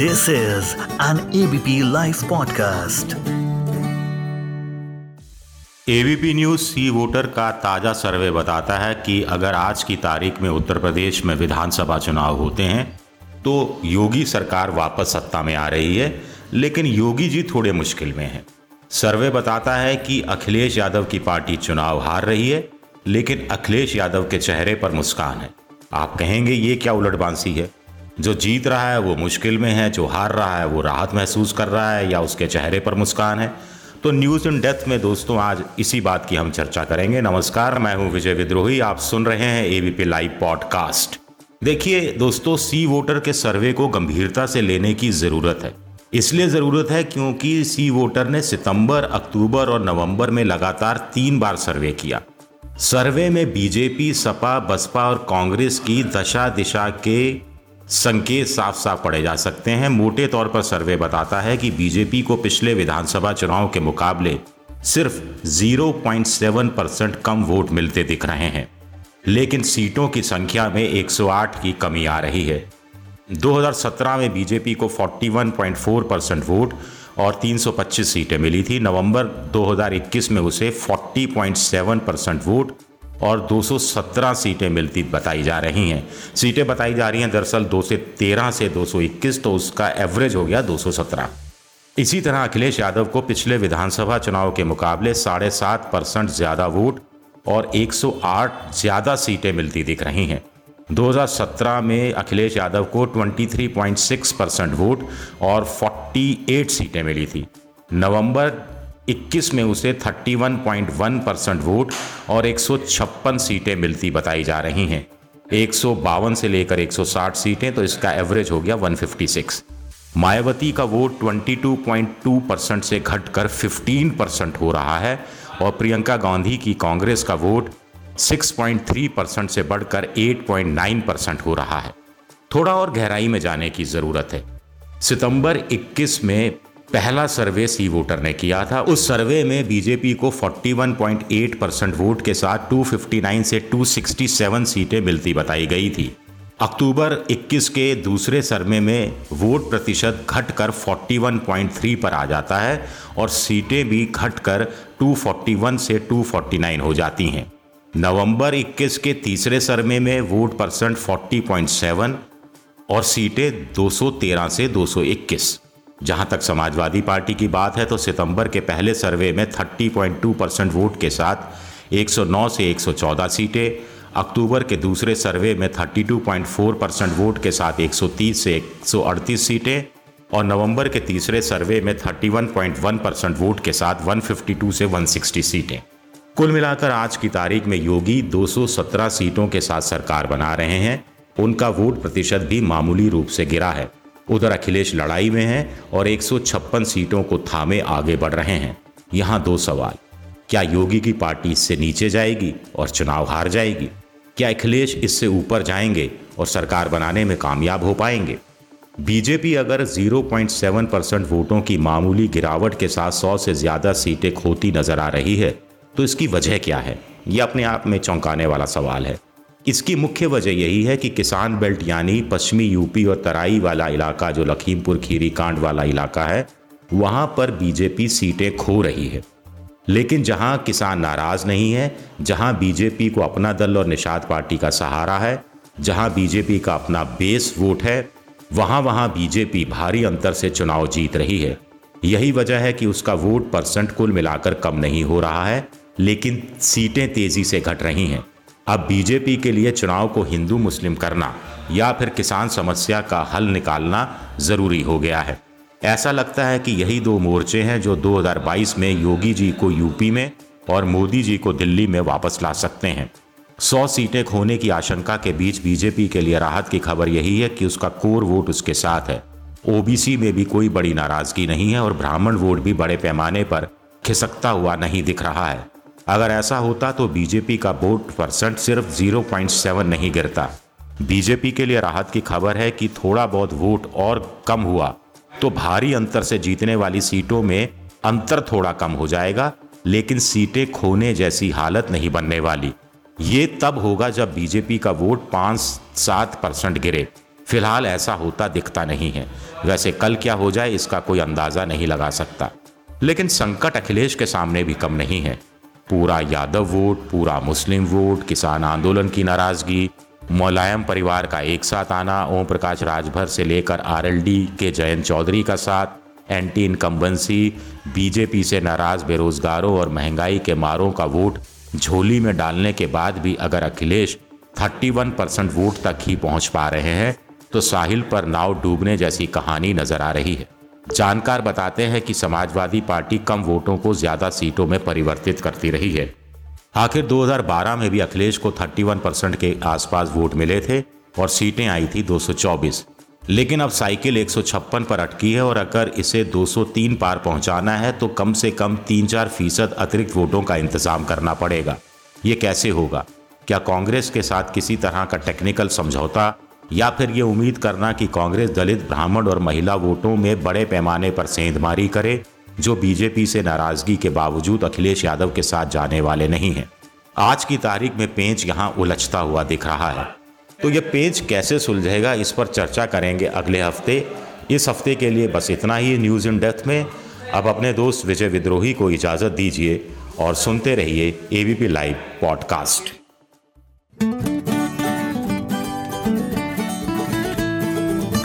This is an ABP Life podcast. ABP news C voter का ताज़ा सर्वे बताता है कि अगर आज की तारीख में उत्तर प्रदेश में विधानसभा चुनाव होते हैं तो योगी सरकार वापस सत्ता में आ रही है, लेकिन योगी जी थोड़े मुश्किल में हैं। सर्वे बताता है कि अखिलेश यादव की पार्टी चुनाव हार रही है, लेकिन अखिलेश यादव के चेहरे पर मुस्कान है। आप कहेंगे, ये क्या उलटबांसी है? जो जीत रहा है, वो मुश्किल में है, जो हार रहा है, वो राहत महसूस कर रहा है या उसके चेहरे पर मुस्कान है। तो न्यूज़ इन डेथ में दोस्तों, आज इसी बात की हम चर्चा करेंगे। नमस्कार, मैं हूँ विजय विद्रोही, आप सुन रहे हैं एबीपी लाइव पॉडकास्ट देखिए दोस्तों सी वोटर के सर्वे को गंभीरता से लेने की ज़रूरत है। इसलिए ज़रूरत है क्योंकि सी वोटर ने सितंबर, अक्टूबर और नवंबर में लगातार तीन बार सर्वे किया। सर्वे में बीजेपी, सपा, बसपा और कांग्रेस की दशा दिशा के संकेत साफ़ साफ़ पढ़े जा सकते हैं। मोटे तौर पर सर्वे बताता है कि बीजेपी को पिछले विधानसभा चुनाव के मुकाबले सिर्फ़ 0.7 परसेंट कम वोट मिलते दिख रहे हैं। लेकिन सीटों की संख्या में 108 की कमी आ रही है। 2017 में बीजेपी को 41.4 परसेंट वोट और 325 सीटें मिली थी। नवंबर 2021 में उसे 40.7 परसेंट वोट और 217 सीटें मिलती बताई जा रही हैं। सीटें बताई जा रही हैं, दरअसल दो सौ तेरह से तेरह से 221 तो उसका एवरेज हो गया 217 इसी तरह अखिलेश यादव को पिछले विधानसभा चुनाव के मुकाबले साढ़े सात परसेंट ज़्यादा वोट और 108 ज़्यादा सीटें मिलती दिख रही हैं। 2017 में अखिलेश यादव को 23.6 परसेंट वोट और 48 सीटें मिली थी। नवंबर 21 में उसे 31.1 परसेंट वोट और एक सीटें मिलती बताई जा रही हैं। एक से लेकर 160 सीटें तो इसका एवरेज हो गया 156 मायावती का वोट 22.2 परसेंट से घटकर 15 परसेंट हो रहा है और प्रियंका गांधी की कांग्रेस का वोट 6.3 परसेंट से बढ़कर 8.9 परसेंट हो रहा है। थोड़ा और गहराई में जाने की ज़रूरत है। सितंबर 21 में पहला सर्वे सी वोटर ने किया था। उस सर्वे में बीजेपी को 41.8 परसेंट वोट के साथ 259 से 267 सीटें मिलती बताई गई थी। अक्टूबर 21 के दूसरे सर्वे में वोट प्रतिशत घटकर 41.3 पर आ जाता है और सीटें भी घटकर 241 से 249 हो जाती हैं। नवंबर 21 के तीसरे सर्वे में वोट परसेंट 40.7 और सीटें 213 से 221 जहाँ तक समाजवादी पार्टी की बात है तो सितंबर के पहले सर्वे में 30.2 परसेंट वोट के साथ 109 से 114 सीटें, अक्टूबर के दूसरे सर्वे में 32.4 परसेंट वोट के साथ 130 से 138 सीटें और नवंबर के तीसरे सर्वे में 31.1 परसेंट वोट के साथ 152 से 160 सीटें। कुल मिलाकर आज की तारीख में योगी 217 सीटों के साथ सरकार बना रहे हैं। उनका वोट प्रतिशत भी मामूली रूप से गिरा है। उधर अखिलेश लड़ाई में हैं और एक सौ छप्पन सीटों को थामे आगे बढ़ रहे हैं। यहाँ दो सवाल। क्या योगी की पार्टी इससे नीचे जाएगी और चुनाव हार जाएगी? क्या अखिलेश इससे ऊपर जाएँगे और सरकार बनाने में कामयाब हो पाएँगे? बीजेपी अगर 0.7 परसेंट वोटों की मामूली गिरावट के साथ 100 से ज़्यादा सीटें खोती नज़र आ रही है तो इसकी वजह क्या है? यह अपने आप में चौंकाने वाला सवाल है। इसकी मुख्य वजह यही है कि किसान बेल्ट यानी पश्चिमी यूपी और तराई वाला इलाका, जो लखीमपुर, खीरी, कांड वाला इलाका है, वहाँ पर बीजेपी सीटें खो रही है। लेकिन जहाँ किसान नाराज़ नहीं है, जहाँ बीजेपी को अपना दल और निषाद पार्टी का सहारा है, जहाँ बीजेपी का अपना बेस वोट है, वहाँ वहाँ बीजेपी भारी अंतर से चुनाव जीत रही है। यही वजह है कि उसका वोट परसेंट कुल मिलाकर कम नहीं हो रहा है, लेकिन सीटें तेज़ी से घट रही हैं। अब बीजेपी के लिए चुनाव को हिंदू मुस्लिम करना या फिर किसान समस्या का हल निकालना ज़रूरी हो गया है। ऐसा लगता है कि यही दो मोर्चे हैं जो 2022 में योगी जी को यूपी में और मोदी जी को दिल्ली में वापस ला सकते हैं। सौ सीटें खोने की आशंका के बीच बीजेपी के लिए राहत की खबर यही है कि उसका कोर वोट उसके साथ है। ओबीसी में भी कोई बड़ी नाराज़गी नहीं है और ब्राह्मण वोट भी बड़े पैमाने पर खिसकता हुआ नहीं दिख रहा है। अगर ऐसा होता तो बीजेपी का वोट परसेंट सिर्फ़ 0.7 नहीं गिरता। बीजेपी के लिए राहत की खबर है कि थोड़ा बहुत वोट और कम हुआ तो भारी अंतर से जीतने वाली सीटों में अंतर थोड़ा कम हो जाएगा, लेकिन सीटें खोने जैसी हालत नहीं बनने वाली। ये तब होगा जब बीजेपी का वोट पाँच सात परसेंट गिरे। फ़िलहाल ऐसा होता दिखता नहीं है। वैसे कल क्या हो जाए इसका कोई अंदाज़ा नहीं लगा सकता। लेकिन संकट अखिलेश के सामने भी कम नहीं है। पूरा यादव वोट, पूरा मुस्लिम वोट, किसान आंदोलन की नाराज़गी, मुलायम परिवार का एक साथ आना ओम प्रकाश राजभर से लेकर आरएलडी के जयंत चौधरी का साथ, एंटी इनकम्बेंसी, बीजेपी से नाराज़ बेरोजगारों और महँगाई के मारों का वोट, झोली में डालने के बाद भी अगर अखिलेश 31 परसेंट वोट तक ही पहुँच पा रहे हैं तो साहिल पर नाव डूबने जैसी कहानी नज़र आ रही है। जानकार बताते हैं कि समाजवादी पार्टी कम वोटों को ज़्यादा सीटों में परिवर्तित करती रही है। आखिर 2012 में भी अखिलेश को 31 परसेंट के आसपास वोट मिले थे और सीटें आई थी 224 लेकिन अब साइकिल 156 पर अटकी है और अगर इसे 203 पार पहुंचाना है तो कम से कम तीन चार फ़ीसद अतिरिक्त वोटों का इंतज़ाम करना पड़ेगा। ये कैसे होगा? क्या कांग्रेस के साथ किसी तरह का टेक्निकल समझौता या फिर ये उम्मीद करना कि कांग्रेस दलित, ब्राह्मण और महिला वोटों में बड़े पैमाने पर सेंधमारी करे, जो बीजेपी से नाराज़गी के बावजूद अखिलेश यादव के साथ जाने वाले नहीं हैं। आज की तारीख में पेंच यहाँ उलझता हुआ दिख रहा है। तो ये पेंच कैसे सुलझेगा, इस पर चर्चा करेंगे अगले हफ़्ते। इस हफ़्ते के लिए बस इतना ही न्यूज़ इन डेप्थ में। अब अपने दोस्त विजय विद्रोही को इजाज़त दीजिए और सुनते रहिए ABP live podcast